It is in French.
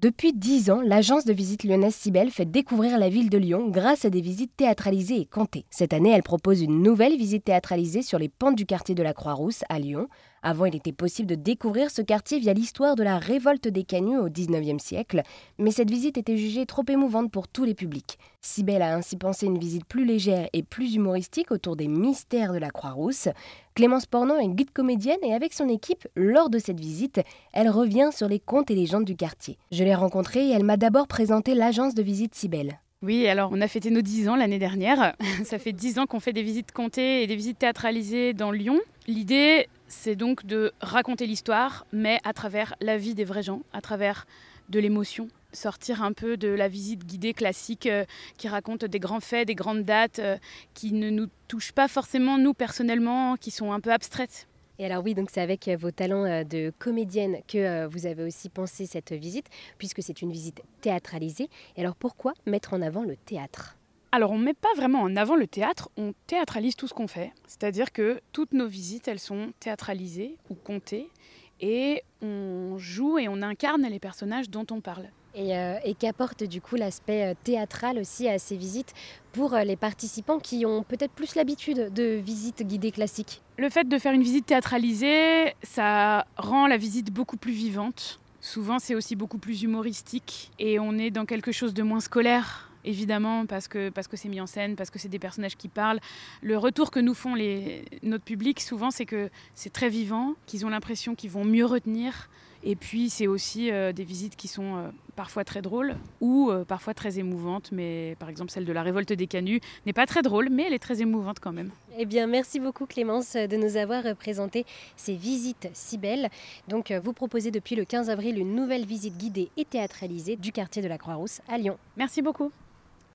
Depuis dix ans, l'agence de visite lyonnaise Cybelle fait découvrir la ville de Lyon grâce à des visites théâtralisées et comptées. Cette année, elle propose une nouvelle visite théâtralisée sur les pentes du quartier de la Croix-Rousse à Lyon. Avant, il était possible de découvrir ce quartier via l'histoire de la révolte des canuts au XIXe siècle, mais cette visite était jugée trop émouvante pour tous les publics. Cybelle a ainsi pensé une visite plus légère et plus humoristique autour des mystères de la Croix-Rousse. Clémence Pornon est guide comédienne et avec son équipe, lors de cette visite, elle revient sur les contes et légendes du quartier. Je l'ai rencontrée et elle m'a d'abord présenté l'agence de visite Cybelle. Oui, alors on a fêté nos 10 ans l'année dernière. Ça fait 10 ans qu'on fait des visites comptées et des visites théâtralisées dans Lyon. L'idée, c'est donc de raconter l'histoire, mais à travers la vie des vrais gens, à travers de l'émotion. Sortir un peu de la visite guidée classique euh, qui raconte des grands faits, des grandes dates euh, qui ne nous touchent pas forcément nous personnellement, qui sont un peu abstraites. Alors oui, donc c'est avec euh, vos talents de comédienne que vous avez aussi pensé cette visite, puisque c'est une visite théâtralisée. Et alors pourquoi mettre en avant le théâtre? Alors on ne met pas vraiment en avant le théâtre, on théâtralise tout ce qu'on fait. C'est-à-dire que toutes nos visites, elles sont théâtralisées ou comptées et on joue et on incarne les personnages dont on parle. Et, euh, qu'apporte du coup l'aspect euh, théâtral aussi à ces visites pour euh, les participants qui ont peut-être plus l'habitude de visites guidées classiques? Le fait de faire une visite théâtralisée, ça rend la visite beaucoup plus vivante. Souvent c'est aussi beaucoup plus humoristique et on est dans quelque chose de moins scolaire évidemment, parce que parce que c'est mis en scène, parce que c'est des personnages qui parlent. Le retour que nous font les, notre public, souvent, c'est que c'est très vivant, qu'ils ont l'impression qu'ils vont mieux retenir. Et puis, c'est aussi euh, des visites qui sont euh, parfois très drôles ou euh, parfois très émouvantes. Mais par exemple, celle de la révolte des canuts n'est pas très drôle, mais elle est très émouvante quand même. Eh bien, merci beaucoup Clémence de nous avoir présenté ces visites si belles. Donc, vous proposez depuis le 15 avril une nouvelle visite guidée et théâtralisée du quartier de la Croix-Rousse à Lyon. Merci beaucoup.